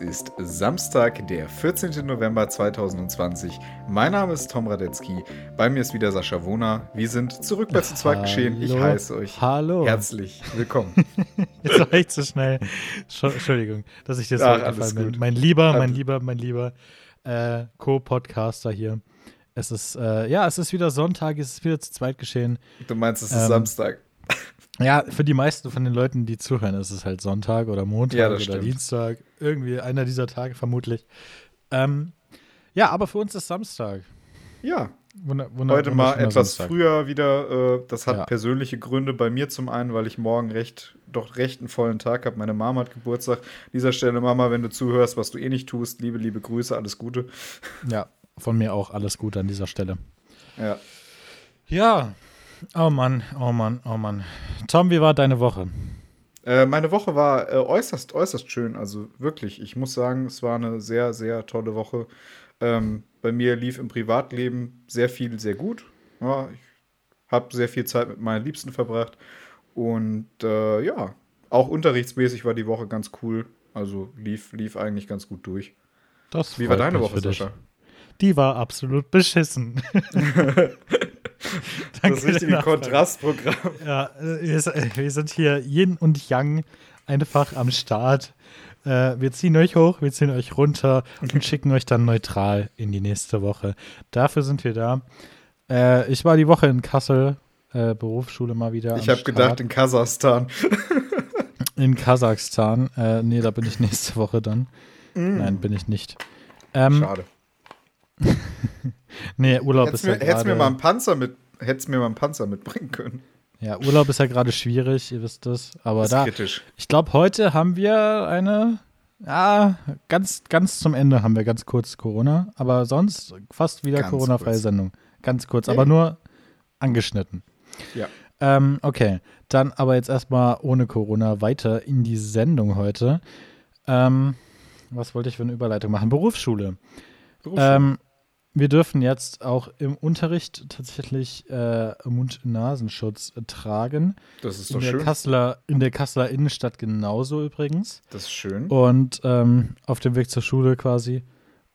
Es ist Samstag, der 14. November 2020. Mein Name ist Tom Radetzky. Bei mir ist wieder Sascha Wohner. Wir sind zurück bei zu zweit geschehen. Ich heiße euch Hallo. herzlich willkommen. Jetzt war ich zu schnell. Entschuldigung, dass ich dir so gefallen bin. Mein lieber, mein lieber, mein lieber äh, Co-Podcaster hier. Es ist, äh, ja, es ist wieder Sonntag, es ist wieder zu zweit geschehen. Du meinst, es ist Ähm, Samstag. Ja, für die meisten von den Leuten, die zuhören, ist es halt Sonntag oder Montag Ja, oder stimmt. Dienstag. Irgendwie einer dieser Tage vermutlich. Ähm, ja, aber für uns ist Samstag. Ja, Wunder, wunder, heute mal etwas Samstag. früher wieder. Äh, das hat Ja. persönliche Gründe bei mir zum einen, weil ich morgen recht, doch recht einen vollen Tag habe. Meine Mama hat Geburtstag. An dieser Stelle, Mama, wenn du zuhörst, was du eh nicht tust, liebe, liebe Grüße, alles Gute. Ja, von mir auch alles Gute an dieser Stelle. Ja. Ja. Oh Mann, oh Mann, oh Mann. Tom, wie war deine Woche? Äh, meine Woche war äh, äußerst, äußerst schön. Also wirklich, ich muss sagen, es war eine sehr, sehr tolle Woche. Ähm, bei mir lief im Privatleben sehr viel, sehr gut. Ja, ich habe sehr viel Zeit mit meinen Liebsten verbracht. Und äh, ja, auch unterrichtsmäßig war die Woche ganz cool. Also lief, lief eigentlich ganz gut durch. Das Wie war deine Woche. Sascha? Die war absolut beschissen. Das richtige. Kontrastprogramm. Ja, wir, sind hier Yin und Yang einfach am Start. Äh, wir ziehen euch hoch, wir ziehen euch runter und schicken euch dann neutral in die nächste Woche. Dafür sind wir da. Äh, ich war die Woche in Kassel, äh, Berufsschule mal wieder. Ich habe gedacht, in Kasachstan. in Kasachstan. Äh, nee, da bin ich nächste Woche dann. Nein, bin ich nicht. Ähm, Schade. nee, Urlaub Hättest ist ja mir, hättest mir mal einen Panzer mit, hättest mir mal einen Panzer mitbringen können. Ja, Urlaub ist ja gerade schwierig, ihr wisst das. Aber Das ist da, kritisch. ich glaube, heute haben wir eine, ja, ganz, ganz zum Ende haben wir ganz kurz Corona, aber sonst fast wieder Corona-freie. Sendung. Ganz kurz, Hey. aber nur angeschnitten. Ja. Ähm, okay, dann aber jetzt erstmal ohne Corona weiter in die Sendung heute. Ähm, was wollte ich für eine Überleitung machen? Berufsschule. Ähm, wir dürfen jetzt auch im Unterricht tatsächlich äh, Mund-Nasenschutz tragen. das ist In doch der, schön. Kasseler, in der Kasseler Innenstadt genauso übrigens. Das ist schön. Und ähm, auf dem Weg zur Schule quasi.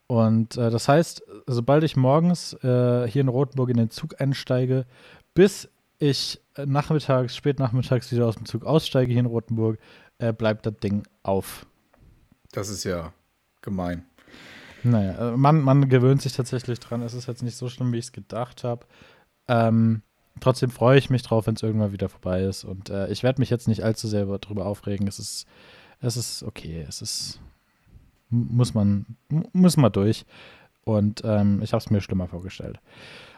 Und äh, das heißt, sobald ich morgens äh, hier in Rothenburg in den Zug einsteige, bis ich äh, nachmittags, spät nachmittags wieder aus dem Zug aussteige hier in Rothenburg, äh, bleibt das Ding auf. Das ist ja gemein. Naja, äh, man, man gewöhnt sich tatsächlich dran. Es ist jetzt nicht so schlimm, wie ich es gedacht habe. Ähm, trotzdem freue ich mich drauf, wenn es irgendwann wieder vorbei ist. Und äh, ich werde mich jetzt nicht allzu sehr darüber aufregen. Es ist, es ist okay. Es ist, muss man, muss man durch. Und ähm, ich habe es mir schlimmer vorgestellt.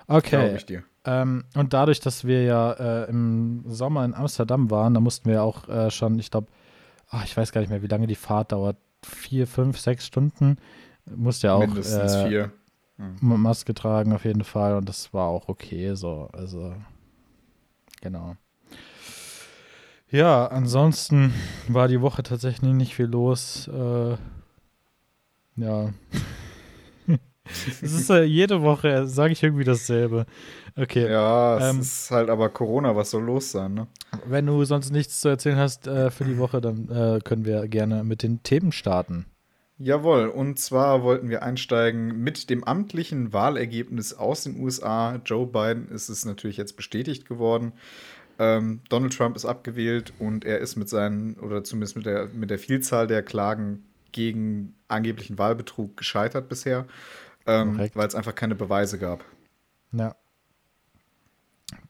Okay. Ähm, und dadurch, dass wir ja äh, im Sommer in Amsterdam waren, da mussten wir auch äh, schon, ich glaube, ich weiß gar nicht mehr, wie lange die Fahrt dauert. Vier, fünf, sechs Stunden. Musste ja auch Mindestens äh, vier. M- Maske tragen auf jeden Fall und das war auch okay so. Also, genau. Ja, ansonsten war die Woche tatsächlich nicht viel los. Äh, ja. es ist äh, jede Woche, sage ich irgendwie dasselbe. Okay. Ja, es Ähm, ist halt aber Corona, was soll los sein, ne? Wenn du sonst nichts zu erzählen hast äh, für die Woche, dann äh, können wir gerne mit den Themen starten. Jawohl, und zwar wollten wir einsteigen mit dem amtlichen Wahlergebnis aus den USA. Joe Biden ist es natürlich jetzt bestätigt geworden. Ähm, Donald Trump ist abgewählt und er ist mit seinen, oder zumindest mit der, mit der Vielzahl der Klagen gegen angeblichen Wahlbetrug gescheitert bisher, ähm, weil es einfach keine Beweise gab. Ja.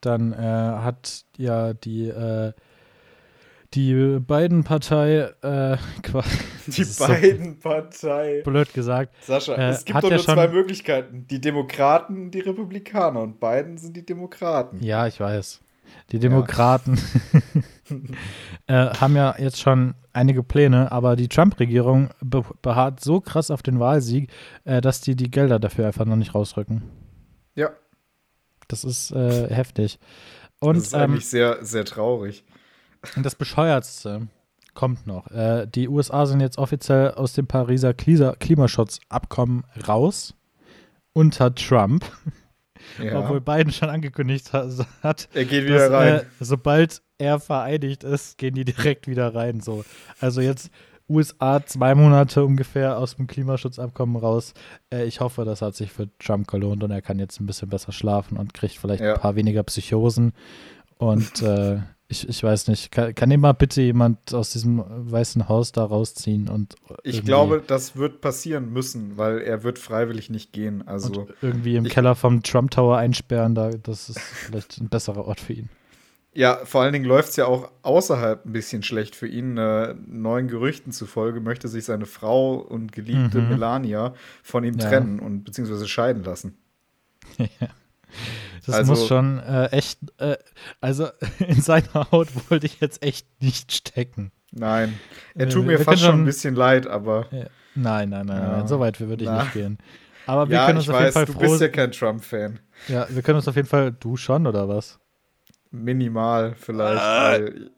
Dann äh, hat ja die, äh, die beiden Partei äh, quasi Die ist so beiden Parteien. blöd gesagt. Sascha, Äh, es gibt doch nur schon- zwei Möglichkeiten. Die Demokraten und die Republikaner. Und Biden sind die Demokraten. Ja, ich weiß. Die Demokraten äh, haben ja jetzt schon einige Pläne, aber die Trump-Regierung be beharrt so krass auf den Wahlsieg, äh, dass die die Gelder dafür einfach noch nicht rausrücken. Ja, Das ist äh, heftig. Und das ist ähm, eigentlich sehr, sehr traurig. Und das Bescheuertste kommt noch. Äh, die USA sind jetzt offiziell aus dem Pariser Klimaschutzabkommen raus unter Trump, Ja. obwohl Biden schon angekündigt ha- hat, er geht wieder dass, rein. Äh, sobald er vereidigt ist, gehen die direkt wieder rein. So. Also jetzt USA zwei Monate ungefähr aus dem Klimaschutzabkommen raus. Äh, ich hoffe, das hat sich für Trump gelohnt und er kann jetzt ein bisschen besser schlafen und kriegt vielleicht ja. ein paar weniger Psychosen. Und äh, ich, ich weiß nicht, kann, kann mal bitte jemand aus diesem Weißen Haus da rausziehen und Ich glaube, das wird passieren müssen, weil er wird freiwillig nicht gehen. Also irgendwie im Keller vom Trump Tower einsperren, da, das ist vielleicht ein besserer Ort für ihn. Ja, vor allen Dingen läuft es ja auch außerhalb ein bisschen schlecht für ihn. Äh, neuen Gerüchten zufolge möchte sich seine Frau und geliebte mhm. Melania von ihm ja. trennen und beziehungsweise scheiden lassen. Ja. Das also, muss schon äh, echt, äh, also in seiner Haut wollte ich jetzt echt nicht stecken. Nein, er tut mir wir fast schon ein bisschen leid, aber. Ja. Nein, nein, nein, ja. nein, so weit würde ich Na. nicht gehen. Aber wir ja, können uns auf weiß, jeden Fall froh. Du bist ja kein Trump-Fan. Ja, wir können uns auf jeden Fall. Du schon, oder was? Minimal vielleicht, ah. weil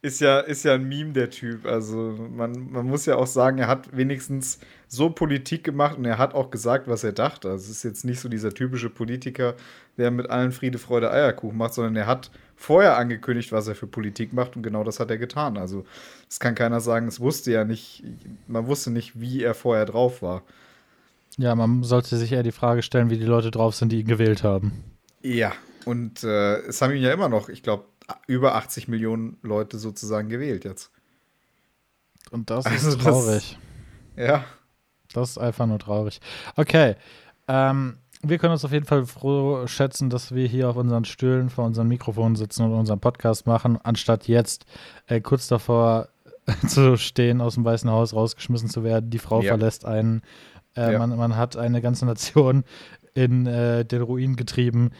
ist ja, ist ja ein Meme, der Typ. Also man, man muss ja auch sagen, er hat wenigstens so Politik gemacht und er hat auch gesagt, was er dachte. Also es ist jetzt nicht so dieser typische Politiker, der mit allen Friede, Freude, Eierkuchen macht, sondern er hat vorher angekündigt, was er für Politik macht und genau das hat er getan. Also es kann keiner sagen, es wusste ja nicht, man wusste nicht, wie er vorher drauf war. Ja, man sollte sich eher die Frage stellen, wie die Leute drauf sind, die ihn gewählt haben. Ja, und äh, es haben ihn ja immer noch, ich glaube, über 80 Millionen Leute sozusagen gewählt jetzt. Und das also ist traurig. Das, ja. Das ist einfach nur traurig. Okay. Ähm, wir können uns auf jeden Fall froh schätzen, dass wir hier auf unseren Stühlen vor unseren Mikrofonen sitzen und unseren Podcast machen, anstatt jetzt äh, kurz davor zu stehen, aus dem Weißen Haus rausgeschmissen zu werden. Die Frau ja. verlässt einen. Äh, ja. man, man, hat eine ganze Nation in äh, den Ruin getrieben.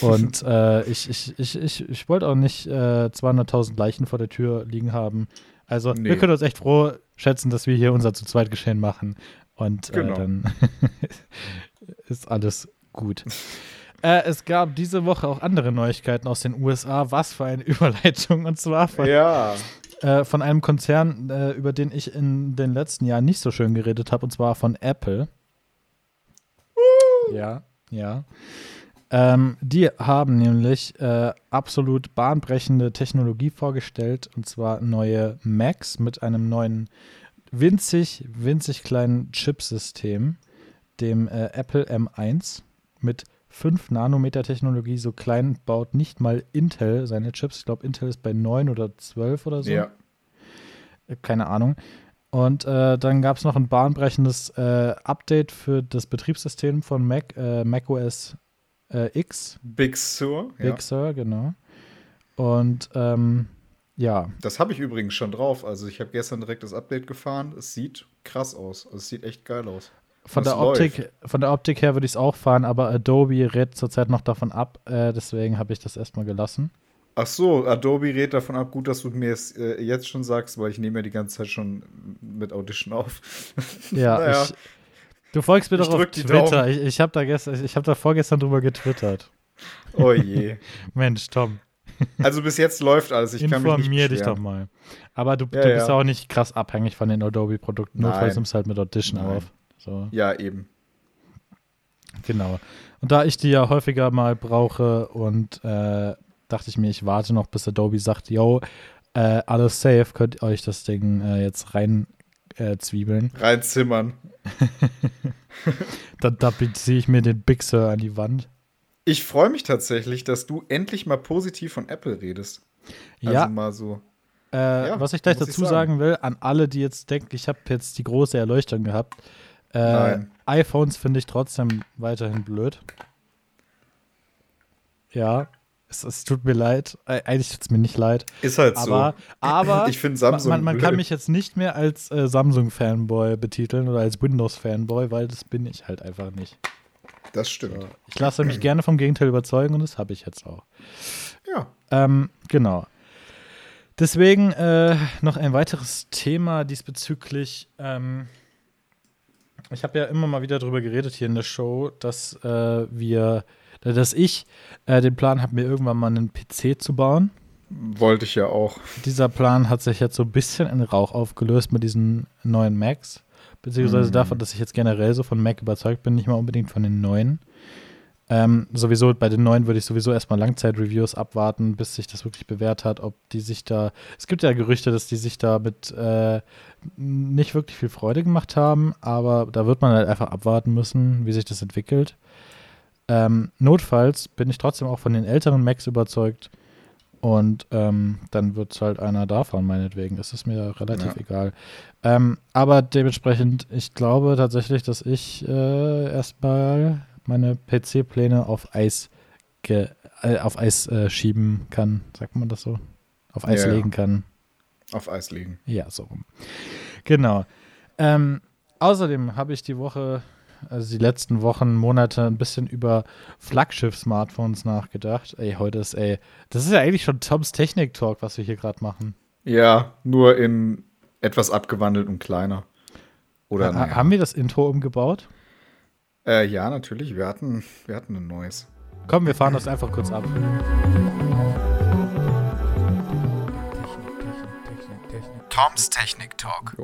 Und äh, ich, ich, ich, ich, ich wollte auch nicht äh, 200.000 Leichen vor der Tür liegen haben. Also nee. wir können uns echt froh schätzen, dass wir hier unser zu zweit Geschehen machen. Und äh, genau. dann ist alles gut. Äh, es gab diese Woche auch andere Neuigkeiten aus den USA. Was für eine Überleitung. Und zwar von, ja. äh, von einem Konzern, äh, über den ich in den letzten Jahren nicht so schön geredet habe, und zwar von Apple. Uh. Ja, ja. Ähm, die haben nämlich äh, absolut bahnbrechende Technologie vorgestellt, und zwar neue Macs mit einem neuen winzig, winzig kleinen Chipsystem, dem äh, Apple M1 mit 5 Nanometer Technologie. So klein baut nicht mal Intel seine Chips. Ich glaube, Intel ist bei 9 oder 12 oder so. Ja. Äh, keine Ahnung. Und äh, dann gab es noch ein bahnbrechendes äh, Update für das Betriebssystem von Mac, äh, macOS äh, X. Big Sur. Big ja. Sur, genau. Und ähm, ja. Das habe ich übrigens schon drauf. Also ich habe gestern direkt das Update gefahren. Es sieht krass aus. Also es sieht echt geil aus. Von der, Optik, von der Optik her würde ich es auch fahren, aber Adobe rät zurzeit noch davon ab. Äh, deswegen habe ich das erstmal gelassen. Ach so, Adobe rät davon ab. Gut, dass du mir es äh, jetzt schon sagst, weil ich nehme ja die ganze Zeit schon mit Audition auf. Ja, naja. ich, Du folgst mir ich doch auf Twitter. Ich, ich habe da, hab da vorgestern drüber getwittert. Oh je. Mensch, Tom. Also bis jetzt läuft alles. Ich Informier dich doch mal. Aber du, ja, du bist ja. auch nicht krass abhängig von den Adobe-Produkten. Notfalls nimmst du halt mit Audition Nein. auf. So. Ja, eben. Genau. Und da ich die ja häufiger mal brauche und äh, dachte ich mir, ich warte noch, bis Adobe sagt, yo, äh, alles safe, könnt ihr euch das Ding äh, jetzt rein äh, Zwiebeln. Reinzimmern. da, beziehe ich mir den Big Sur an die Wand. Ich freue mich tatsächlich, dass du endlich mal positiv von Apple redest. Also ja. mal so. Äh, ja, was ich gleich dazu ich sagen. sagen. will, an alle, die jetzt denken, ich habe jetzt die große Erleuchtung gehabt. Äh, iPhones finde ich trotzdem weiterhin blöd. Ja, es, es, tut mir leid. Eigentlich tut es mir nicht leid. Ist halt aber, so. Aber ich finde Samsung. Man, man kann mich jetzt nicht mehr als äh, Samsung-Fanboy betiteln oder als Windows-Fanboy, weil das bin ich halt einfach nicht. Das stimmt. So. Ich lasse mich gerne vom Gegenteil überzeugen und das habe ich jetzt auch. Ja. Ähm, genau. Deswegen äh, noch ein weiteres Thema diesbezüglich. Ähm, ich habe ja immer mal wieder darüber geredet hier in der Show, dass äh, wir dass ich äh, den Plan habe, mir irgendwann mal einen PC zu bauen. Wollte ich ja auch. Dieser Plan hat sich jetzt so ein bisschen in Rauch aufgelöst mit diesen neuen Macs. Beziehungsweise mhm. davon, dass ich jetzt generell so von Mac überzeugt bin, nicht mal unbedingt von den neuen. Ähm, sowieso bei den neuen würde ich sowieso erstmal Langzeit-Reviews abwarten, bis sich das wirklich bewährt hat, ob die sich da. Es gibt ja Gerüchte, dass die sich da mit äh, nicht wirklich viel Freude gemacht haben, aber da wird man halt einfach abwarten müssen, wie sich das entwickelt. Ähm, notfalls bin ich trotzdem auch von den älteren Macs überzeugt. Und ähm, dann wird es halt einer davon, meinetwegen. Das ist mir relativ ja. egal. Ähm, aber dementsprechend, ich glaube tatsächlich, dass ich äh, erstmal meine PC-Pläne auf Eis, äh, auf Eis äh, schieben kann. Sagt man das so? Auf Eis ja, legen kann. Auf Eis legen. Ja, so rum. Genau. Ähm, außerdem habe ich die Woche, also die letzten Wochen, Monate ein bisschen über Flaggschiff-Smartphones nachgedacht. Ey, heute ist, ey, das ist ja eigentlich schon Toms Technik-Talk, was wir hier gerade machen. Ja, nur in etwas abgewandelt und kleiner. Oder ha, Haben wir das Intro umgebaut? Äh, ja, natürlich. Wir hatten, wir hatten ein neues. Komm, wir fahren das einfach kurz ab. Toms Technik Talk.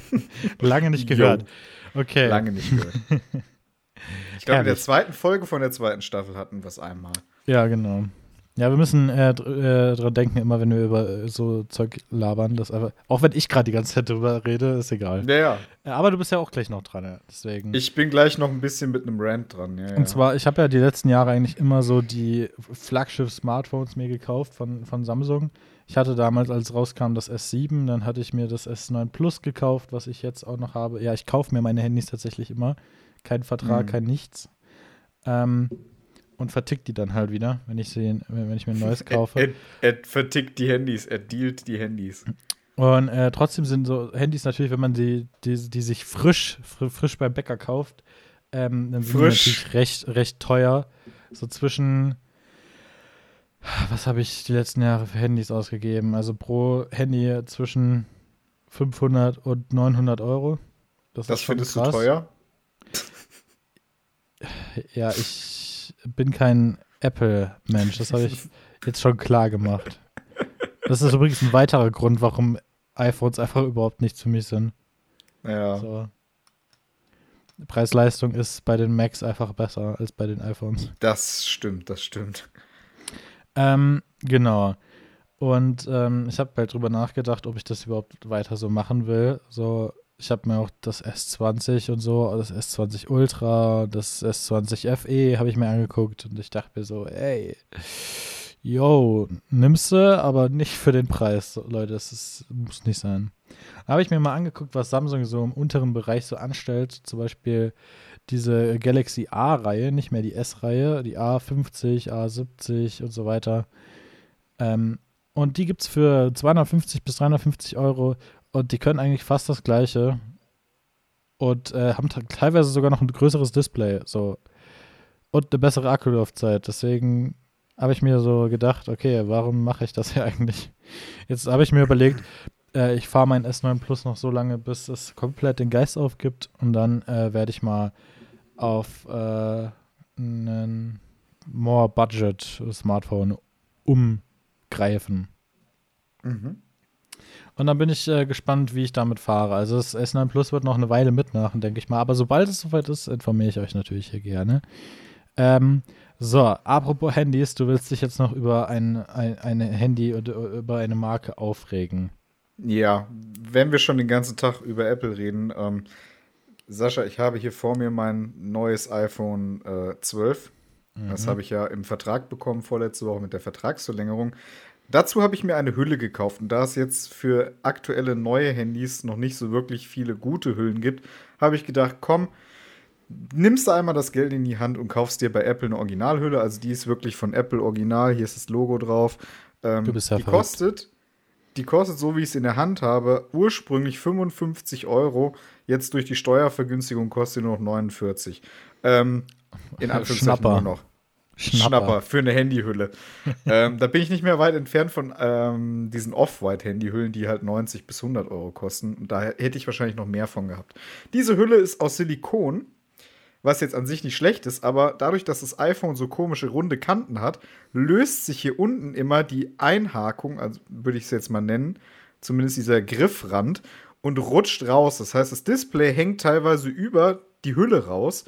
Lange nicht gehört. Jo. Okay. Lange nicht gehört. Ich glaube, in der zweiten Folge von der zweiten Staffel hatten wir es einmal. Ja, genau. Ja, wir müssen äh, äh, dran denken, immer wenn wir über äh, so Zeug labern, dass einfach, auch wenn ich gerade die ganze Zeit drüber rede, ist egal. Ja, ja. Äh, aber du bist ja auch gleich noch dran, ja. deswegen. Ich bin gleich noch ein bisschen mit einem Rant dran, ja. Und zwar, ich habe ja die letzten Jahre eigentlich immer so die Flaggschiff-Smartphones mir gekauft von, von Samsung. Ich hatte damals, als rauskam, das S7, dann hatte ich mir das S9 Plus gekauft, was ich jetzt auch noch habe. Ja, ich kaufe mir meine Handys tatsächlich immer. Kein Vertrag, mhm. kein nichts. Ähm, und vertickt die dann halt wieder, wenn ich, sie, wenn ich mir ein neues kaufe. Er, er vertickt die Handys, er dealt die Handys. Und äh, trotzdem sind so Handys natürlich, wenn man die, die, die sich frisch, frisch beim Bäcker kauft, ähm, dann sind frisch. die natürlich recht, recht teuer. So zwischen, was habe ich die letzten Jahre für Handys ausgegeben? Also pro Handy zwischen 500 und 900 Euro. Das, das findest krass. du teuer? Ja, ich bin kein Apple-Mensch. Das habe ich jetzt schon klar gemacht. Das ist übrigens ein weiterer Grund, warum iPhones einfach überhaupt nichts für mich sind. Ja. So. Preis-Leistung ist bei den Macs einfach besser als bei den iPhones. Das stimmt, das stimmt. Ähm, genau. Und ähm, ich habe halt drüber nachgedacht, ob ich das überhaupt weiter so machen will. So, ich habe mir auch das S20 und so, das S20 Ultra, das S20 FE habe ich mir angeguckt und ich dachte mir so, ey, yo, nimmst du, aber nicht für den Preis, Leute, das ist, muss nicht sein. Da habe ich mir mal angeguckt, was Samsung so im unteren Bereich so anstellt, zum Beispiel diese Galaxy A-Reihe, nicht mehr die S-Reihe, die A50, A70 und so weiter. Ähm, und die gibt es für 250 bis 350 Euro und die können eigentlich fast das gleiche und äh, haben teilweise sogar noch ein größeres Display. So. Und eine bessere Akkulaufzeit. Deswegen habe ich mir so gedacht, okay, warum mache ich das hier eigentlich? Jetzt habe ich mir überlegt, äh, ich fahre mein S9 Plus noch so lange, bis es komplett den Geist aufgibt und dann äh, werde ich mal auf äh, einen More Budget Smartphone umgreifen. Mhm. Und dann bin ich äh, gespannt, wie ich damit fahre. Also das S9 Plus wird noch eine Weile mitmachen, denke ich mal. Aber sobald es soweit ist, informiere ich euch natürlich hier gerne. Ähm, so, apropos Handys, du willst dich jetzt noch über ein, ein, ein Handy oder über eine Marke aufregen. Ja, wenn wir schon den ganzen Tag über Apple reden, ähm, Sascha, ich habe hier vor mir mein neues iPhone äh, 12. Mhm. Das habe ich ja im Vertrag bekommen vorletzte Woche mit der Vertragsverlängerung. Dazu habe ich mir eine Hülle gekauft. Und da es jetzt für aktuelle neue Handys noch nicht so wirklich viele gute Hüllen gibt, habe ich gedacht, komm, nimmst du einmal das Geld in die Hand und kaufst dir bei Apple eine Originalhülle. Also die ist wirklich von Apple Original. Hier ist das Logo drauf. Ähm, du bist ja die kostet, die kostet, so wie ich es in der Hand habe, ursprünglich 55 Euro. Jetzt durch die Steuervergünstigung kostet sie nur noch 49. Ähm, in Anführungszeichen nur noch. Schnapper, Schnapper für eine Handyhülle. ähm, da bin ich nicht mehr weit entfernt von ähm, diesen Off-White-Handyhüllen, die halt 90 bis 100 Euro kosten. Und da hätte ich wahrscheinlich noch mehr von gehabt. Diese Hülle ist aus Silikon, was jetzt an sich nicht schlecht ist, aber dadurch, dass das iPhone so komische runde Kanten hat, löst sich hier unten immer die Einhakung, also würde ich es jetzt mal nennen, zumindest dieser Griffrand, und rutscht raus. Das heißt, das Display hängt teilweise über die Hülle raus.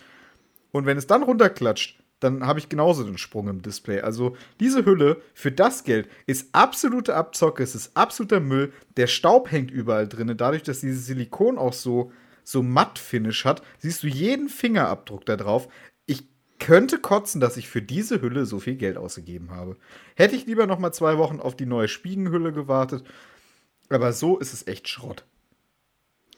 Und wenn es dann runterklatscht, dann habe ich genauso den Sprung im Display. Also diese Hülle für das Geld ist absolute Abzocke, es ist absoluter Müll. Der Staub hängt überall drin. Dadurch, dass dieses Silikon auch so, so matt-Finish hat, siehst du jeden Fingerabdruck da drauf. Ich könnte kotzen, dass ich für diese Hülle so viel Geld ausgegeben habe. Hätte ich lieber noch mal zwei Wochen auf die neue Spiegenhülle gewartet. Aber so ist es echt Schrott.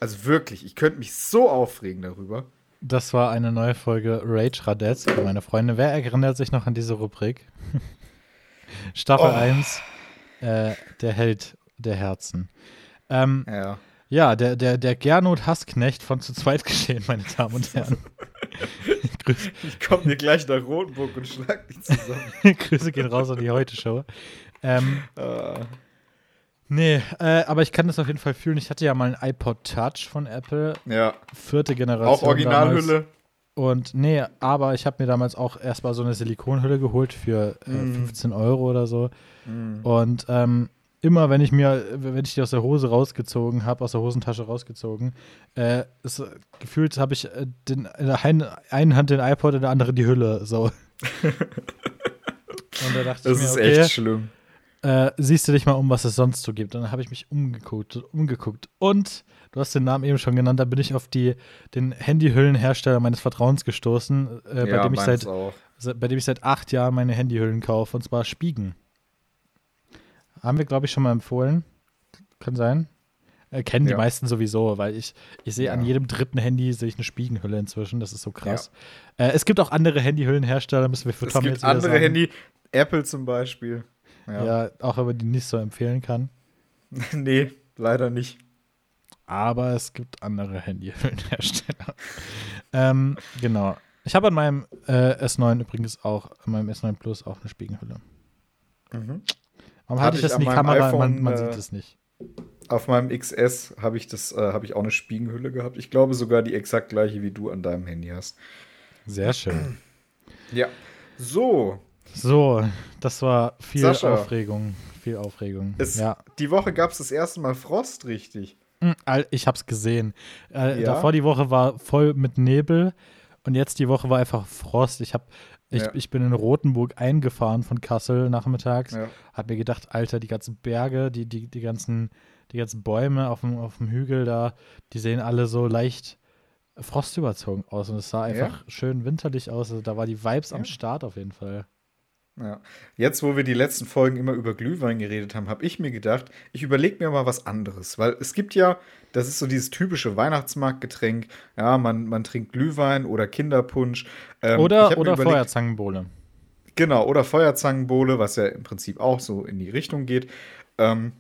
Also wirklich, ich könnte mich so aufregen darüber. Das war eine neue Folge Rage Radetzky, meine Freunde. Wer erinnert sich noch an diese Rubrik? Staffel oh. 1, äh, der Held der Herzen. Ähm, ja. Ja, der, der, der Gernot Hassknecht von zu zweit geschehen, meine Damen und Herren. ich komme dir gleich nach Rotenburg und schlag dich zusammen. Grüße gehen raus an die Heute-Show. Ähm, uh. Nee, äh, aber ich kann das auf jeden Fall fühlen. Ich hatte ja mal ein iPod Touch von Apple. Ja. Vierte Generation. Auch Originalhülle. Und nee, aber ich habe mir damals auch erstmal so eine Silikonhülle geholt für äh, mm. 15 Euro oder so. Mm. Und ähm, immer, wenn ich mir, wenn ich die aus der Hose rausgezogen habe, aus der Hosentasche rausgezogen, äh, ist, gefühlt habe ich äh, den, in der einen Hand den iPod, in der anderen die Hülle. So. Und da dachte das ich mir, okay, ist echt schlimm äh, siehst du dich mal um, was es sonst so gibt. Und dann habe ich mich umgeguckt, umgeguckt. Und du hast den Namen eben schon genannt, da bin ich auf die, den Handyhüllenhersteller meines Vertrauens gestoßen, äh, ja, bei, dem ich seit, bei dem ich seit acht Jahren meine Handyhüllen kaufe, und zwar Spiegen. Haben wir, glaube ich, schon mal empfohlen. Kann sein. Äh, kennen ja. die meisten sowieso, weil ich, ich sehe ja. an jedem dritten Handy sehe ich eine Spiegenhülle inzwischen. Das ist so krass. Äh, es gibt auch andere Handyhüllenhersteller, müssen wir für Tom Es gibt andere sagen. Handy, Apple zum Beispiel. Ja. ja, auch wenn man die nicht so empfehlen kann. nee, leider nicht. Aber es gibt andere Handyhüllenhersteller. ähm, genau. Ich habe an meinem äh, S9 übrigens auch, an meinem S9 Plus auch eine Spiegelhülle. Mhm. Warum halte ich das in die Kamera? IPhone, man, man, sieht es nicht. Auf meinem XS habe ich das, äh, habe ich auch eine Spiegelhülle gehabt. Ich glaube sogar die exakt gleiche, wie du an deinem Handy hast. Sehr schön. Ja. So, so, das war viel Sascha, Aufregung. Viel Aufregung. Es, ja. Die Woche gab es das erste Mal Frost, richtig? Hm, ich hab's gesehen. Äh, ja? Davor die Woche war voll mit Nebel und jetzt die Woche war einfach Frost. Ich hab, ich, ja. ich bin in Rothenburg eingefahren von Kassel nachmittags. Ja. Hab mir gedacht, Alter, die ganzen Berge, die, die, die ganzen, die ganzen Bäume auf dem, auf dem Hügel da, die sehen alle so leicht frostüberzogen aus und es sah einfach schön winterlich aus. Also da war die Vibes am Start auf jeden Fall. Ja. Jetzt, wo wir die letzten Folgen immer über Glühwein geredet haben, habe ich mir gedacht, ich überlege mir mal was anderes. Weil es gibt ja, das ist so dieses typische Weihnachtsmarktgetränk. Ja, man, man trinkt Glühwein oder Kinderpunsch. Ähm, oder oder überlegt, Feuerzangenbowle. Genau, oder Feuerzangenbowle, was ja im Prinzip auch so in die Richtung geht. Ähm,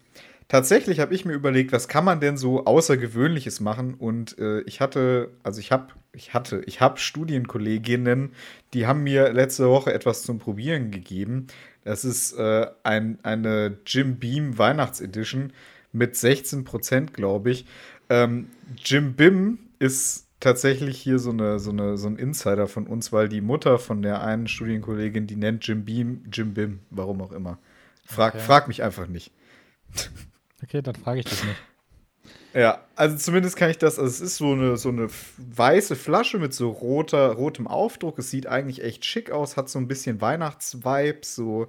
tatsächlich habe ich mir überlegt, was kann man denn so Außergewöhnliches machen? Und äh, ich hatte, also ich habe, ich hatte, ich habe Studienkolleginnen, die haben mir letzte Woche etwas zum Probieren gegeben. Das ist äh, ein, eine Jim Beam Weihnachtsedition mit 16 Prozent, glaube ich. Ähm, Jim Bim ist tatsächlich hier so, eine, so, eine, so ein Insider von uns, weil die Mutter von der einen Studienkollegin, die nennt Jim Beam Jim Bim, warum auch immer. Frag, okay. frag mich einfach nicht. Okay, dann frage ich das nicht. Ja, also zumindest kann ich das, also es ist so eine, so eine weiße Flasche mit so roter, rotem Aufdruck. Es sieht eigentlich echt schick aus, hat so ein bisschen Weihnachtsvibes, so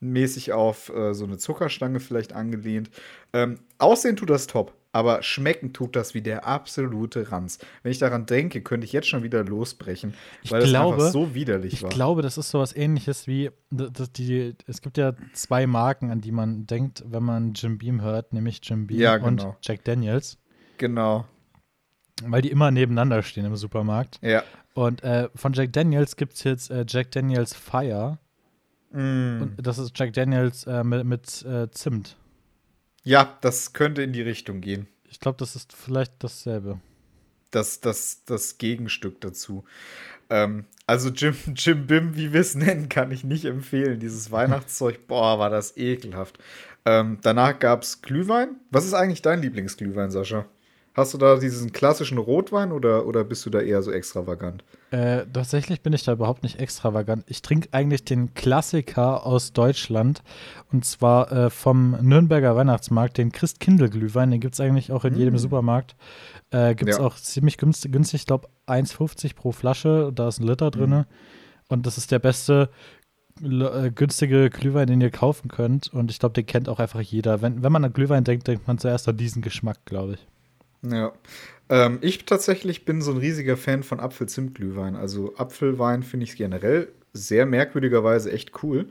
mäßig auf äh, so eine Zuckerstange vielleicht angelehnt. Ähm, aussehen tut das top. Aber schmecken tut das wie der absolute Ranz. Wenn ich daran denke, könnte ich jetzt schon wieder losbrechen, ich weil glaube, das einfach so widerlich ich war. Ich glaube, das ist sowas ähnliches wie, das, die, es gibt ja zwei Marken, an die man denkt, wenn man Jim Beam hört, nämlich Jim Beam ja, genau. und Jack Daniels. Genau. Weil die immer nebeneinander stehen im Supermarkt. Ja. Und äh, von Jack Daniels gibt es jetzt äh, Jack Daniels Fire. Mm. Und das ist Jack Daniels äh, mit, mit äh, Zimt. Ja, das könnte in die Richtung gehen. Ich glaube, das ist vielleicht dasselbe. Das, das, das Gegenstück dazu. Ähm, also Jim, Jim Bim, wie wir es nennen, kann ich nicht empfehlen. Dieses Weihnachtszeug, boah, war das ekelhaft. Ähm, danach gab es Glühwein. Was ist eigentlich dein Lieblingsglühwein, Sascha? Hast du da diesen klassischen Rotwein oder, oder bist du da eher so extravagant? Äh, tatsächlich bin ich da überhaupt nicht extravagant. Ich trinke eigentlich den Klassiker aus Deutschland und zwar äh, vom Nürnberger Weihnachtsmarkt, den Christkindl-Glühwein. Den gibt es eigentlich auch in mm. jedem Supermarkt. Äh, gibt es ja. auch ziemlich günstig, günstig ich glaube 1,50 pro Flasche. Da ist ein Liter drin. Mm. Und das ist der beste äh, günstige Glühwein, den ihr kaufen könnt. Und ich glaube, den kennt auch einfach jeder. Wenn, wenn man an Glühwein denkt, denkt man zuerst an diesen Geschmack, glaube ich. Ja. Ähm, ich tatsächlich bin so ein riesiger Fan von Apfel-Zimt-Glühwein. Also Apfelwein finde ich generell sehr merkwürdigerweise echt cool.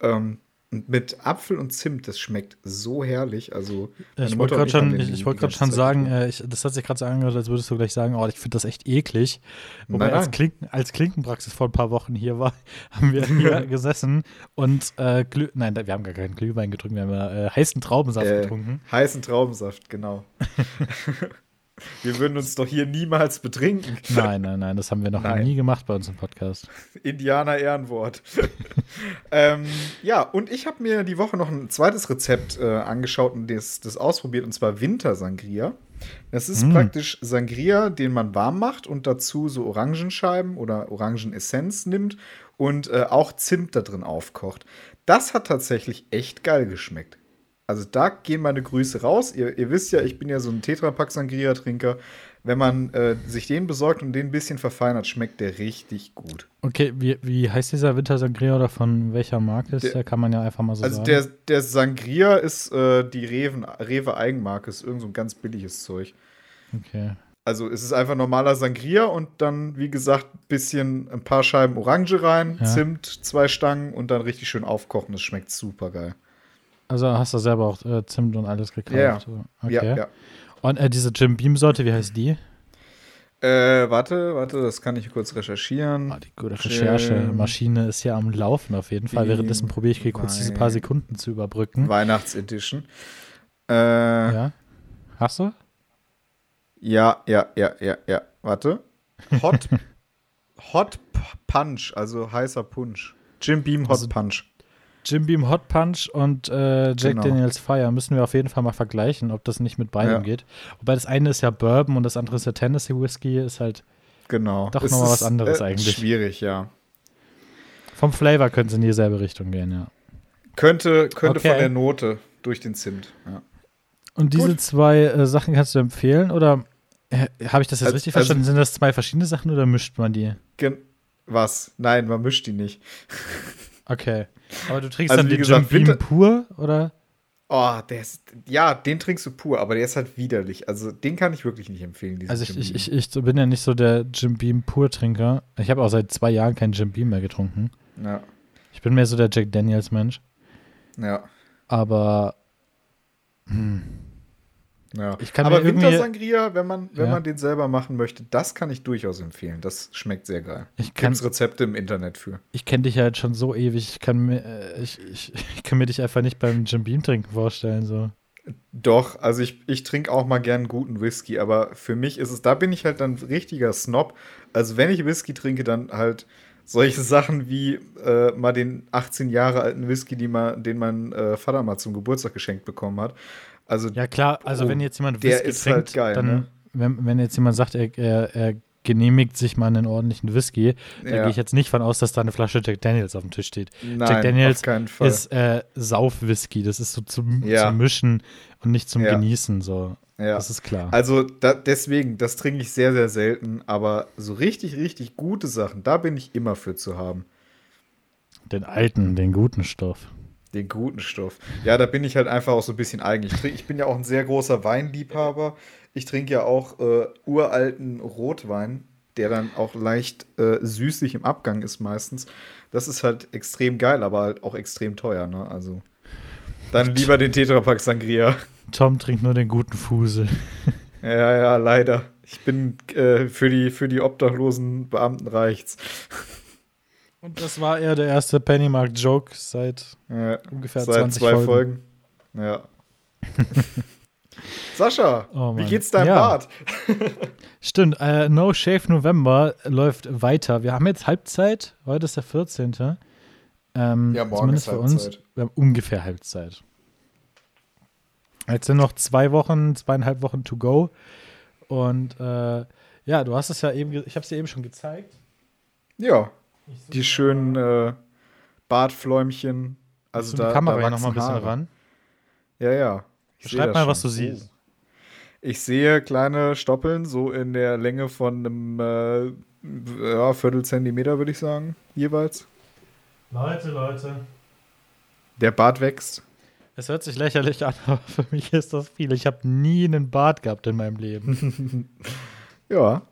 Ähm, und mit Apfel und Zimt, das schmeckt so herrlich. Also, ich wollte gerade schon, ich, ich wollt schon sagen, äh, ich, das hat sich gerade so angehört, als würdest du gleich sagen, oh, ich finde das echt eklig. Wobei nein, nein. Als, Klinken, als Klinkenpraxis vor ein paar Wochen hier war, haben wir hier gesessen und äh, nein, wir haben gar keinen Glühwein getrunken, wir haben äh, heißen Traubensaft äh, getrunken. Heißen Traubensaft, genau. Wir würden uns doch hier niemals betrinken. Nein, nein, nein, das haben wir noch nein. nie gemacht bei uns im Podcast. Indianer Ehrenwort. ähm, ja, und ich habe mir die Woche noch ein zweites Rezept äh, angeschaut und das, das ausprobiert, und zwar Wintersangria. Das ist mm. praktisch Sangria, den man warm macht und dazu so Orangenscheiben oder Orangenessenz nimmt und äh, auch Zimt da drin aufkocht. Das hat tatsächlich echt geil geschmeckt. Also da gehen meine Grüße raus. Ihr, ihr wisst ja, ich bin ja so ein Tetrapack Sangria-Trinker. Wenn man äh, sich den besorgt und den ein bisschen verfeinert, schmeckt der richtig gut. Okay, wie, wie heißt dieser Winter Sangria oder von welcher Marke ist der? der kann man ja einfach mal so also sagen. Also der, der Sangria ist äh, die Reven, Rewe Eigenmarke, ist irgend so ein ganz billiges Zeug. Okay. Also es ist einfach normaler Sangria und dann, wie gesagt, ein bisschen ein paar Scheiben Orange rein, ja. Zimt, zwei Stangen und dann richtig schön aufkochen. Das schmeckt super geil. Also hast du selber auch äh, Zimt und alles gekauft? Ja, okay. ja, ja. Und äh, diese Jim Beam-Sorte, wie heißt die? Äh, warte, warte, das kann ich kurz recherchieren. Ah, die gute Recherchemaschine ist ja am Laufen auf jeden Fall. Währenddessen probiere ich hier kurz diese paar Sekunden zu überbrücken. Weihnachtsedition. Äh, ja. Hast du? Ja, ja, ja, ja, ja. Warte. Hot, Hot Punch, also heißer Punch. Jim Beam Hot also, Punch. Jim Beam Hot Punch und äh, Jack genau. Daniels Fire müssen wir auf jeden Fall mal vergleichen, ob das nicht mit beidem ja. geht. Wobei das eine ist ja Bourbon und das andere ist ja Tennessee Whiskey, ist halt genau. doch nochmal was anderes äh, eigentlich. Schwierig, ja. Vom Flavor könnte es in dieselbe Richtung gehen, ja. Könnte, könnte okay. von der Note durch den Zimt, ja. Und diese Gut. zwei äh, Sachen kannst du empfehlen oder äh, habe ich das jetzt also, richtig verstanden? Also, Sind das zwei verschiedene Sachen oder mischt man die? Was? Nein, man mischt die nicht. Okay. Aber du trinkst also, dann den gesagt, Jim Beam pur, oder? Oh, der ist, ja, den trinkst du pur, aber der ist halt widerlich. Also den kann ich wirklich nicht empfehlen. Also ich, ich, ich, ich, bin ja nicht so der Jim Beam pur Trinker. Ich habe auch seit zwei Jahren keinen Jim Beam mehr getrunken. Ja. Ich bin mehr so der Jack Daniels Mensch. Ja. Aber hm, ja. Aber Wintersangria, wenn man, wenn ja. man den selber machen möchte, das kann ich durchaus empfehlen. Das schmeckt sehr geil. Ich kann Rezepte im Internet für. Ich kenne dich ja jetzt schon so ewig. Ich kann mir, äh, ich, ich, ich, kann mir dich einfach nicht beim Jim Beam trinken vorstellen. So. Doch, also ich, ich trinke auch mal gern guten Whisky, aber für mich ist es, da bin ich halt dann richtiger Snob. Also wenn ich Whisky trinke, dann halt solche Sachen wie äh, mal den 18 Jahre alten Whisky, die man, den mein äh, Vater mal zum Geburtstag geschenkt bekommen hat. Also, ja, klar, also oh, wenn jetzt jemand Whisky der ist trinkt, halt geil, dann, ne? wenn, wenn jetzt jemand sagt, er, er, er genehmigt sich mal einen ordentlichen Whisky, ja. da gehe ich jetzt nicht von aus, dass da eine Flasche Jack Daniels auf dem Tisch steht. Nein, Jack Daniels ist äh, Sauf-Whisky, das ist so zum, ja. zum Mischen und nicht zum ja. Genießen, so. Ja. Das ist klar. Also da, deswegen, das trinke ich sehr, sehr selten, aber so richtig, richtig gute Sachen, da bin ich immer für zu haben. Den alten, den guten Stoff. Den guten Stoff. Ja, da bin ich halt einfach auch so ein bisschen eigen. Ich, trink, ich bin ja auch ein sehr großer Weinliebhaber. Ich trinke ja auch äh, uralten Rotwein, der dann auch leicht äh, süßlich im Abgang ist meistens. Das ist halt extrem geil, aber halt auch extrem teuer, ne? Also dann lieber den Tetrapack Sangria. Tom trinkt nur den guten Fusel. Ja, ja, leider. Ich bin äh, für, die, für die obdachlosen Beamten reicht's. Und das war eher der erste Pennymark-Joke seit ja, ungefähr seit 20 zwei Folgen. Folgen. Ja. Sascha, oh wie geht's deinem ja. Bart? Stimmt, äh, No Shave November läuft weiter. Wir haben jetzt Halbzeit, heute ist der 14. Ähm, ja, morgen zumindest ist für uns. Wir haben ungefähr Halbzeit. Jetzt sind noch zwei Wochen, zweieinhalb Wochen to go. Und äh, ja, du hast es ja eben, ich habe es dir eben schon gezeigt. Ja, die schönen äh, Bartfläumchen. Also da, die Kamera da noch mal ein bisschen Haare. ran. Ja, ja. Schreib mal, schon. was du siehst. Ich sehe kleine Stoppeln, so in der Länge von einem äh, ja, Viertelzentimeter würde ich sagen, jeweils. Leute, Leute. Der Bart wächst. Es hört sich lächerlich an, aber für mich ist das viel. Ich habe nie einen Bart gehabt in meinem Leben. ja.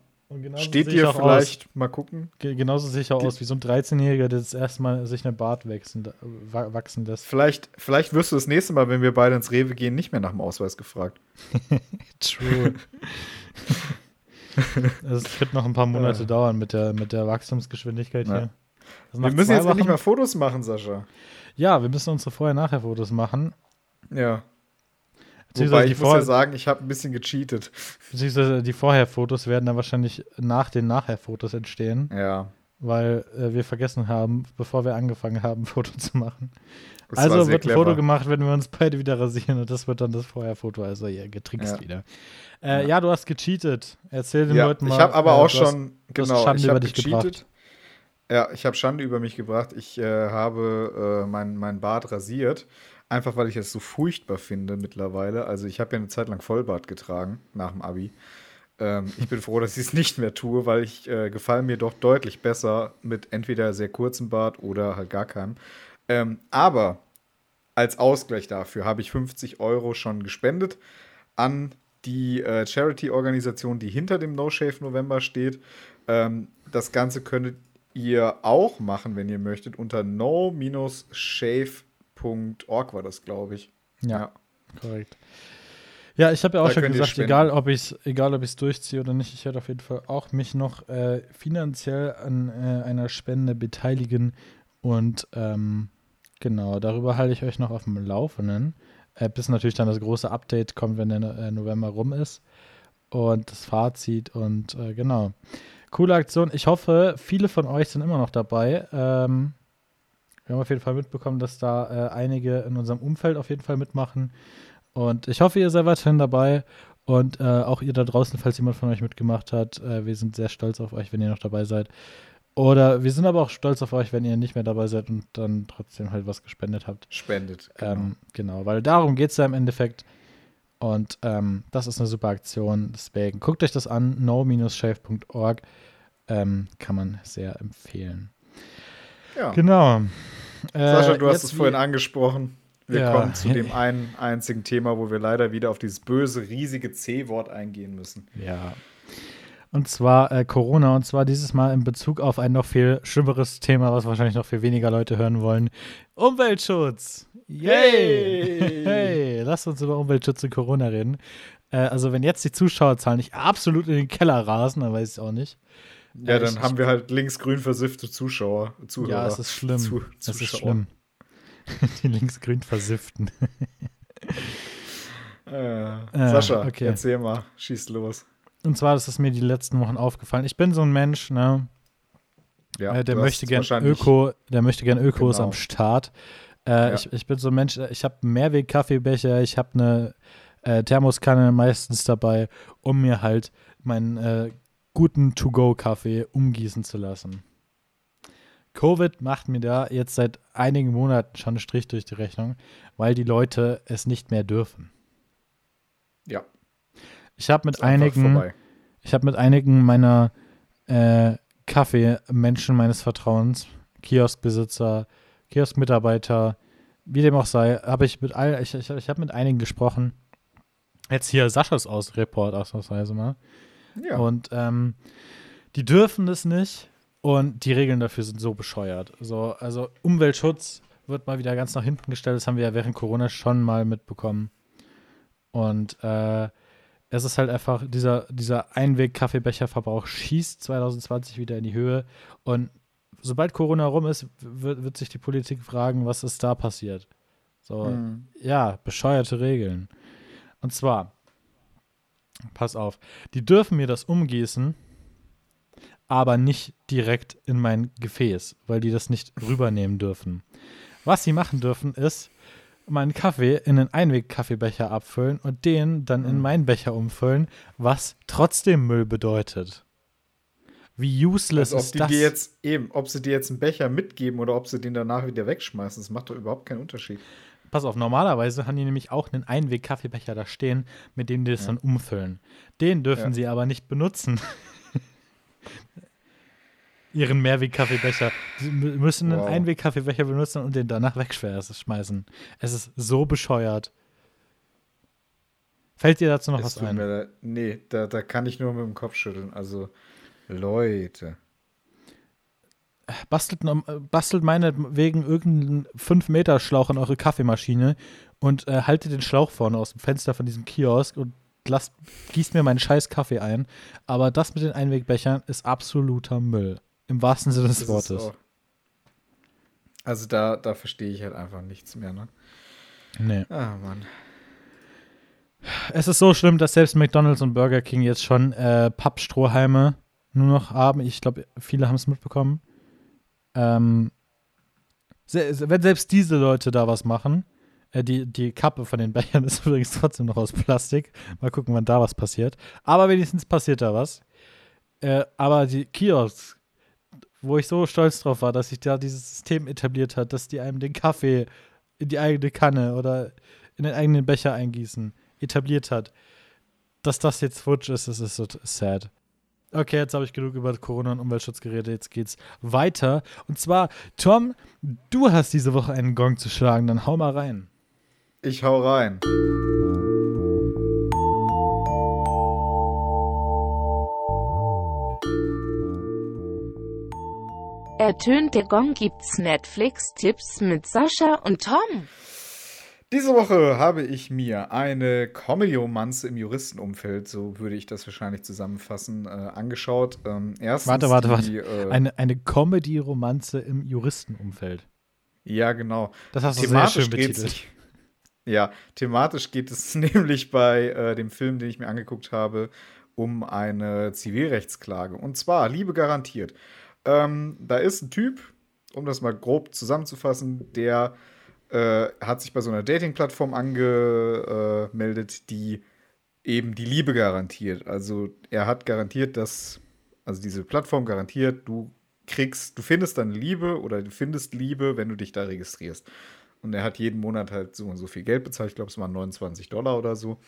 Steht dir vielleicht, aus, mal gucken. Genauso sicher aus wie so ein 13-Jähriger, der das erste Mal sich einen Bart wachsen, wachsen lässt. Vielleicht, vielleicht wirst du das nächste Mal, wenn wir beide ins Rewe gehen, nicht mehr nach dem Ausweis gefragt. True. Es wird noch ein paar Monate ja. dauern mit der, mit der Wachstumsgeschwindigkeit ja. hier. Also wir müssen jetzt Wochen, endlich mal Fotos machen, Sascha. Ja, wir müssen unsere Vorher-Nachher-Fotos machen. Ja. Wobei ich muss ja sagen, ich habe ein bisschen gecheatet. Beziehungsweise die Vorher-Fotos werden dann wahrscheinlich nach den Nachher-Fotos entstehen. Ja. Weil äh, wir vergessen haben, bevor wir angefangen haben, Foto zu machen. Das also wird ein clever. Foto gemacht, wenn wir uns beide wieder rasieren und das wird dann das Vorher-Foto. Also ja, getrickst ja. wieder. Äh, ja. ja. du hast gecheatet. Erzähl den ja, Leuten mal. Ich habe aber äh, auch schon, hast, genau, Schande ich über dich gecheatet. gebracht. Ja, ich habe Schande über mich gebracht. Ich äh, habe äh, mein, mein Bart rasiert Einfach weil ich es so furchtbar finde mittlerweile. Also ich habe ja eine Zeit lang Vollbart getragen nach dem Abi. Ähm, ich bin froh, dass ich es nicht mehr tue, weil ich äh, gefallen mir doch deutlich besser mit entweder sehr kurzem Bart oder halt gar keinem. Ähm, aber als Ausgleich dafür habe ich 50 Euro schon gespendet an die äh, Charity-Organisation, die hinter dem No Shave November steht. Ähm, das Ganze könntet ihr auch machen, wenn ihr möchtet, unter no-shave Org war das, glaube ich. Ja, ja, korrekt. Ja, ich habe ja auch da schon gesagt, egal ob ich es egal ob durchziehe oder nicht, ich werde auf jeden Fall auch mich noch äh, finanziell an äh, einer Spende beteiligen und ähm, genau, darüber halte ich euch noch auf dem Laufenden, äh, bis natürlich dann das große Update kommt, wenn der äh, November rum ist und das Fazit und äh, genau. Coole Aktion. Ich hoffe, viele von euch sind immer noch dabei. Ähm, wir haben auf jeden Fall mitbekommen, dass da äh, einige in unserem Umfeld auf jeden Fall mitmachen. Und ich hoffe, ihr seid weiterhin dabei. Und äh, auch ihr da draußen, falls jemand von euch mitgemacht hat, äh, wir sind sehr stolz auf euch, wenn ihr noch dabei seid. Oder wir sind aber auch stolz auf euch, wenn ihr nicht mehr dabei seid und dann trotzdem halt was gespendet habt. Spendet. Genau, ähm, genau weil darum geht es ja im Endeffekt. Und ähm, das ist eine super Aktion. Deswegen guckt euch das an, no-shave.org. Ähm, kann man sehr empfehlen. Ja. Genau. Sascha, du äh, hast es vorhin angesprochen. Wir ja. kommen zu dem einen einzigen Thema, wo wir leider wieder auf dieses böse, riesige C-Wort eingehen müssen. Ja. Und zwar äh, Corona. Und zwar dieses Mal in Bezug auf ein noch viel schlimmeres Thema, was wahrscheinlich noch viel weniger Leute hören wollen. Umweltschutz. Yay! Hey, lasst uns über Umweltschutz und Corona reden. Äh, also, wenn jetzt die Zuschauerzahlen nicht absolut in den Keller rasen, dann weiß ich es auch nicht. Ja, dann ich, haben wir halt linksgrün versiffte Zuschauer. Zuhörer, ja, es ist schlimm. Zu, es ist schlimm. Die linksgrün versifften. äh, Sascha, okay. erzähl mal, schieß los. Und zwar ist es mir die letzten Wochen aufgefallen. Ich bin so ein Mensch, ne? Ja, äh, der, möchte gern Öko, der möchte gern Ökos genau. am Start. Äh, ja. ich, ich bin so ein Mensch, ich habe Mehrweg-Kaffeebecher, ich habe eine äh, Thermoskanne meistens dabei, um mir halt mein äh, guten To-Go-Kaffee umgießen zu lassen. Covid macht mir da jetzt seit einigen Monaten schon einen Strich durch die Rechnung, weil die Leute es nicht mehr dürfen. Ja. Ich habe mit einigen, ich habe mit einigen meiner äh, Kaffeemenschen meines Vertrauens, Kioskbesitzer, Kioskmitarbeiter, wie dem auch sei, habe ich mit all, ich, ich, ich habe mit einigen gesprochen. Jetzt hier Saschas aus Report ausnahmsweise mal. Ja. Und ähm, die dürfen das nicht und die Regeln dafür sind so bescheuert. So, also Umweltschutz wird mal wieder ganz nach hinten gestellt. Das haben wir ja während Corona schon mal mitbekommen. Und äh, es ist halt einfach, dieser, dieser Einweg-Kaffeebecherverbrauch schießt 2020 wieder in die Höhe. Und sobald Corona rum ist, wird, wird sich die Politik fragen, was ist da passiert. So, mhm. ja, bescheuerte Regeln. Und zwar, pass auf, die dürfen mir das umgießen, aber nicht direkt in mein Gefäß, weil die das nicht rübernehmen dürfen. Was sie machen dürfen, ist meinen Kaffee in einen Einweg-Kaffeebecher abfüllen und den dann in mhm. meinen Becher umfüllen, was trotzdem Müll bedeutet. Wie useless also, ob ist die das? Dir jetzt eben, ob sie dir jetzt einen Becher mitgeben oder ob sie den danach wieder wegschmeißen, das macht doch überhaupt keinen Unterschied. Pass auf, normalerweise haben die nämlich auch einen Einweg-Kaffeebecher da stehen, mit dem die das ja. dann umfüllen. Den dürfen ja. sie aber nicht benutzen. ihren Mehrweg-Kaffeebecher. Sie müssen einen wow. Einweg-Kaffeebecher benutzen und den danach wegschmeißen. Es ist so bescheuert. Fällt dir dazu noch es was ein? Mir, nee, da, da kann ich nur mit dem Kopf schütteln. Also, Leute. Bastelt, bastelt meinetwegen irgendeinen 5-Meter-Schlauch an eure Kaffeemaschine und äh, haltet den Schlauch vorne aus dem Fenster von diesem Kiosk und lasst, gießt mir meinen scheiß Kaffee ein. Aber das mit den Einwegbechern ist absoluter Müll. Im wahrsten Sinne des Wortes. Also da, da verstehe ich halt einfach nichts mehr, ne? Nee. Ah, Mann. Es ist so schlimm, dass selbst McDonalds und Burger King jetzt schon äh, Pappstrohhalme nur noch haben. Ich glaube, viele haben es mitbekommen. Ähm, wenn selbst diese Leute da was machen, äh, die, die Kappe von den Bechern ist übrigens trotzdem noch aus Plastik. Mal gucken, wann da was passiert. Aber wenigstens passiert da was. Äh, aber die Kiosks, wo ich so stolz drauf war, dass sich da dieses System etabliert hat, dass die einem den Kaffee in die eigene Kanne oder in den eigenen Becher eingießen, etabliert hat. Dass das jetzt futsch ist, das ist so sad. Okay, jetzt habe ich genug über Corona und Umweltschutz geredet. Jetzt geht's weiter. Und zwar, Tom, du hast diese Woche einen Gong zu schlagen. Dann hau mal rein. Ich hau rein. Ertönt der Gong gibt's Netflix-Tipps mit Sascha und Tom. Diese Woche habe ich mir eine Comedy-Romanze im Juristenumfeld, so würde ich das wahrscheinlich zusammenfassen, äh, angeschaut. Ähm, erstens warte, warte, warte. Die, äh, eine eine Comedy-Romanze im Juristenumfeld. Ja, genau. Das hast du sehr schön betitelt. Sich, ja, thematisch geht es nämlich bei äh, dem Film, den ich mir angeguckt habe, um eine Zivilrechtsklage. Und zwar Liebe garantiert. Ähm, da ist ein Typ, um das mal grob zusammenzufassen, der äh, hat sich bei so einer Dating-Plattform angemeldet, die eben die Liebe garantiert. Also er hat garantiert, dass, also diese Plattform garantiert, du kriegst, du findest dann Liebe oder du findest Liebe, wenn du dich da registrierst. Und er hat jeden Monat halt so und so viel Geld bezahlt. Ich glaube, es waren 29 Dollar oder so.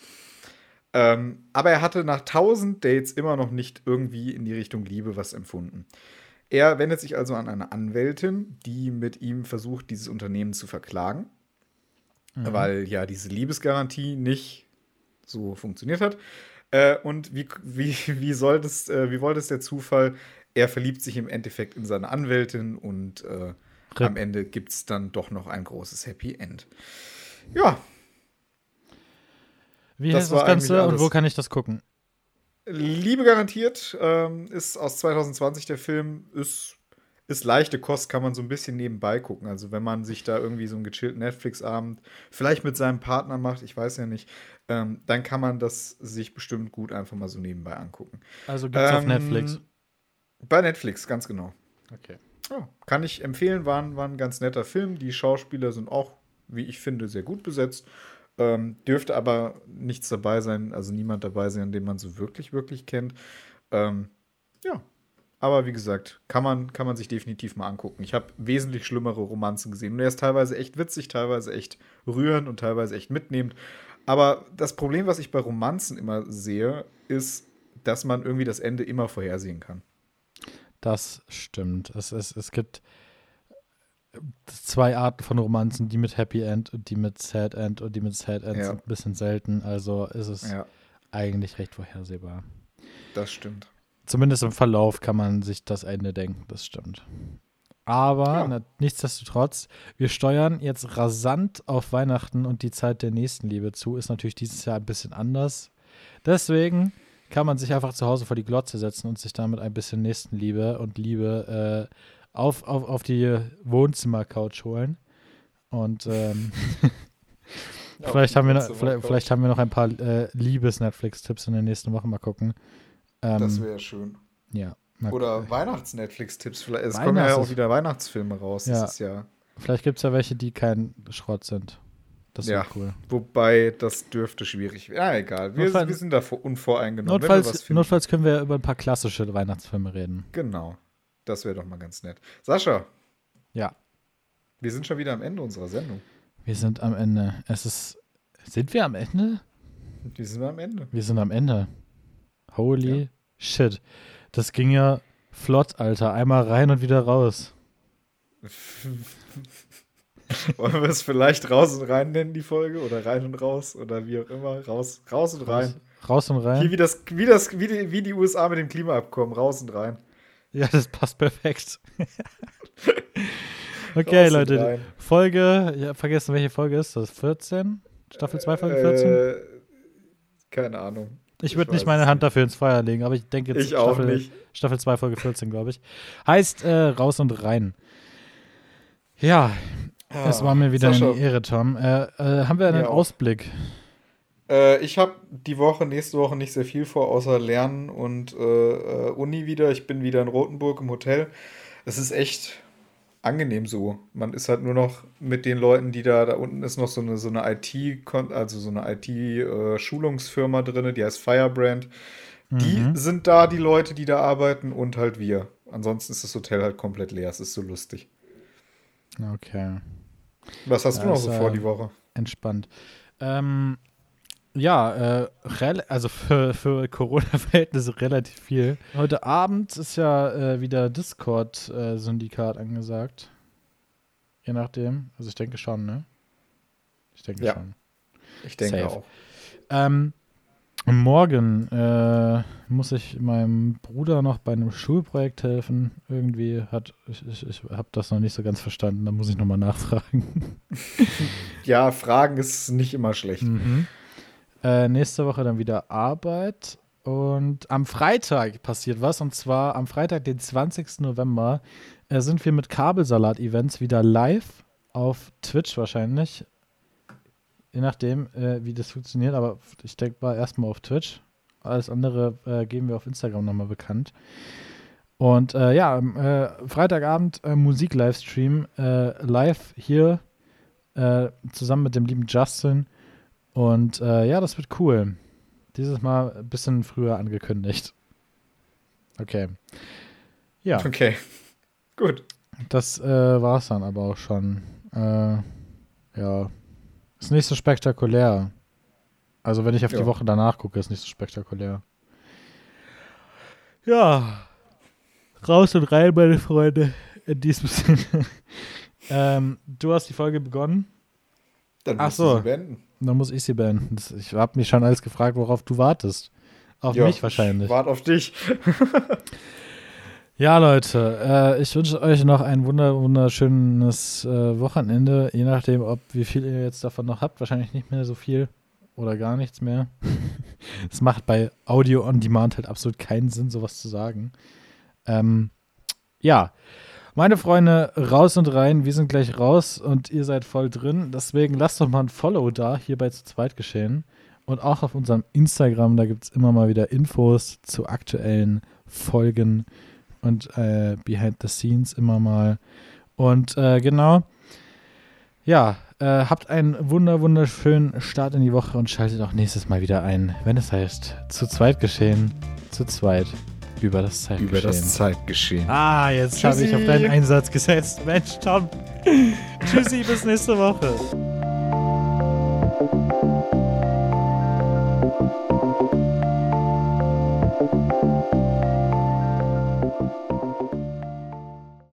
Ähm, aber er hatte nach 1000 Dates immer noch nicht irgendwie in die Richtung Liebe was empfunden. Er wendet sich also an eine Anwältin, die mit ihm versucht, dieses Unternehmen zu verklagen, mhm. weil ja diese Liebesgarantie nicht so funktioniert hat. Äh, und wie, wie, wie, soll das, äh, wie wollte es der Zufall? Er verliebt sich im Endeffekt in seine Anwältin und äh, am Ende gibt es dann doch noch ein großes Happy End. Ja. Wie heißt das, das Ganze und wo kann ich das gucken? Liebe garantiert ähm, ist aus 2020 der Film, ist, ist leichte Kost, kann man so ein bisschen nebenbei gucken. Also wenn man sich da irgendwie so einen gechillten Netflix-Abend vielleicht mit seinem Partner macht, ich weiß ja nicht, ähm, dann kann man das sich bestimmt gut einfach mal so nebenbei angucken. Also gibt's ähm, auf Netflix? Bei Netflix, ganz genau. Okay. Ja, kann ich empfehlen, war, war ein ganz netter Film. Die Schauspieler sind auch, wie ich finde, sehr gut besetzt. Ähm, dürfte aber nichts dabei sein, also niemand dabei sein, den man so wirklich, wirklich kennt. Ähm, ja, aber wie gesagt, kann man, kann man sich definitiv mal angucken. Ich habe wesentlich schlimmere Romanzen gesehen. Und er ist teilweise echt witzig, teilweise echt rührend und teilweise echt mitnehmend. Aber das Problem, was ich bei Romanzen immer sehe, ist, dass man irgendwie das Ende immer vorhersehen kann. Das stimmt. Es, es, es gibt zwei Arten von Romanzen, die mit Happy End und die mit Sad End und die mit Sad End ja. sind ein bisschen selten. Also ist es ja. eigentlich recht vorhersehbar. Das stimmt. Zumindest im Verlauf kann man sich das Ende denken, das stimmt. Aber ja. nichtsdestotrotz, wir steuern jetzt rasant auf Weihnachten und die Zeit der Nächstenliebe zu. Ist natürlich dieses Jahr ein bisschen anders. Deswegen kann man sich einfach zu Hause vor die Glotze setzen und sich damit ein bisschen Nächstenliebe und Liebe äh, auf, auf, auf die Wohnzimmercouch holen. Und ähm, vielleicht, haben wir noch, vielleicht, vielleicht, haben wir noch ein paar äh, Liebes-Netflix-Tipps in den nächsten Wochen. Mal gucken. Ähm, das wäre schön. Ja. Oder Weihnachts-Netflix-Tipps. Es kommen ja auch wieder Weihnachtsfilme raus. Ja. ja vielleicht gibt es ja welche, die kein Schrott sind. Das ja, cool. Wobei, das dürfte schwierig werden. Ja, egal. Wir, Notfall, wir sind da unvoreingenommen. Notfalls, notfalls können wir über ein paar klassische Weihnachtsfilme reden. Genau. Das wäre doch mal ganz nett. Sascha. Ja. Wir sind schon wieder am Ende unserer Sendung. Wir sind am Ende. Es ist. Sind wir am Ende? Wir sind am Ende. Wir sind am Ende. Holy ja. shit. Das ging ja Flott, Alter. Einmal rein und wieder raus. Wollen wir es vielleicht raus und rein nennen, die Folge? Oder rein und raus? Oder wie auch immer. Raus, raus und rein. Raus und rein. Hier wie, das, wie, das, wie, die, wie die USA mit dem Klimaabkommen. Raus und rein. Ja, das passt perfekt. okay, Leute. rein. Folge, ja, vergessen, welche Folge ist das? 14? Staffel 2, Folge 14? Äh, keine Ahnung. ich würde nicht meine Hand dafür ins Feuer legen, aber ich denke jetzt Ich auch Staffel, nicht. Staffel 2, Folge 14, glaube ich. Heißt äh, raus und rein. Ja, es war mir wieder Ah, Sascha, eine Ehre, Tom. Äh, äh, haben wir einen Mir auch. Äh, ich habe die Woche, nächste Woche nicht sehr viel vor, außer Lernen und äh, äh, Uni wieder. Ich bin wieder in Rothenburg im Hotel. Es ist echt angenehm so. Man ist halt nur noch mit den Leuten, die da, da unten ist noch so eine, so eine IT, also so eine IT-Schulungsfirma drin, die heißt Firebrand. Die Mhm. sind da, die Leute, die da arbeiten und halt wir. Ansonsten ist das Hotel halt komplett leer. Es ist so lustig. Okay. Was hast Ja, du noch so vor äh, die Woche? Entspannt. Ähm, ja, äh, also für, für Corona-Verhältnisse relativ viel. Heute Abend ist ja äh, wieder Discord-Syndikat angesagt. Je nachdem. Also ich denke schon, ne? Ich denke Ja. schon. Ich denke safe. auch. Ähm, morgen äh, muss ich meinem Bruder noch bei einem Schulprojekt helfen. Irgendwie hat, ich, ich, ich habe das noch nicht so ganz verstanden, da muss ich nochmal nachfragen. Ja, Fragen ist nicht immer schlecht. Mhm. Äh, nächste Woche dann wieder Arbeit. Und am Freitag passiert was. Und zwar am Freitag, den 20. November, äh, sind wir mit Kabelsalat-Events wieder live auf Twitch wahrscheinlich. Je nachdem, äh, wie das funktioniert. Aber ich denke mal erstmal auf Twitch. Alles andere äh, geben wir auf Instagram nochmal bekannt. Und äh, ja, äh, Freitagabend Musik-Livestream live hier zusammen mit dem lieben Justin. Und äh, ja, das wird cool. Dieses Mal ein bisschen früher angekündigt. Okay. Ja, Okay. Gut. das äh, war es dann aber auch schon. Äh, ja. Ist nicht so spektakulär. Also, wenn ich auf Ja. die Woche danach gucke, ist nicht so spektakulär. Ja. Raus und rein, meine Freunde. In diesem Sinne. ähm, du hast die Folge begonnen. Dann Ach musst du so. sie beenden. Dann muss ich sie beenden. Ich habe mich schon alles gefragt, worauf du wartest. Auf Ja, mich wahrscheinlich. Wart auf dich. Ja, Leute, äh, ich wünsche euch noch ein wunder wunderschönes äh, Wochenende. Je nachdem, ob wie viel ihr jetzt davon noch habt. Wahrscheinlich nicht mehr so viel oder gar nichts mehr. Es macht bei Audio on Demand halt absolut keinen Sinn, sowas zu sagen. Ähm, ja, meine Freunde, raus und rein. Wir sind gleich raus und ihr seid voll drin. Deswegen lasst doch mal ein Follow da, hier bei zu zweit geschehen. Und auch auf unserem Instagram, da gibt es immer mal wieder Infos zu aktuellen Folgen und äh, Behind the Scenes immer mal. Und äh, genau, ja, äh, habt einen wunder, wunderschönen Start in die Woche und schaltet auch nächstes Mal wieder ein, wenn es heißt, zu zweit geschehen, zu zweit über das Zeitgeschehen. Über das Zeitgeschehen. Ah, jetzt habe ich auf deinen Einsatz gesetzt. Mensch, Tom. Tschüssi, bis nächste Woche.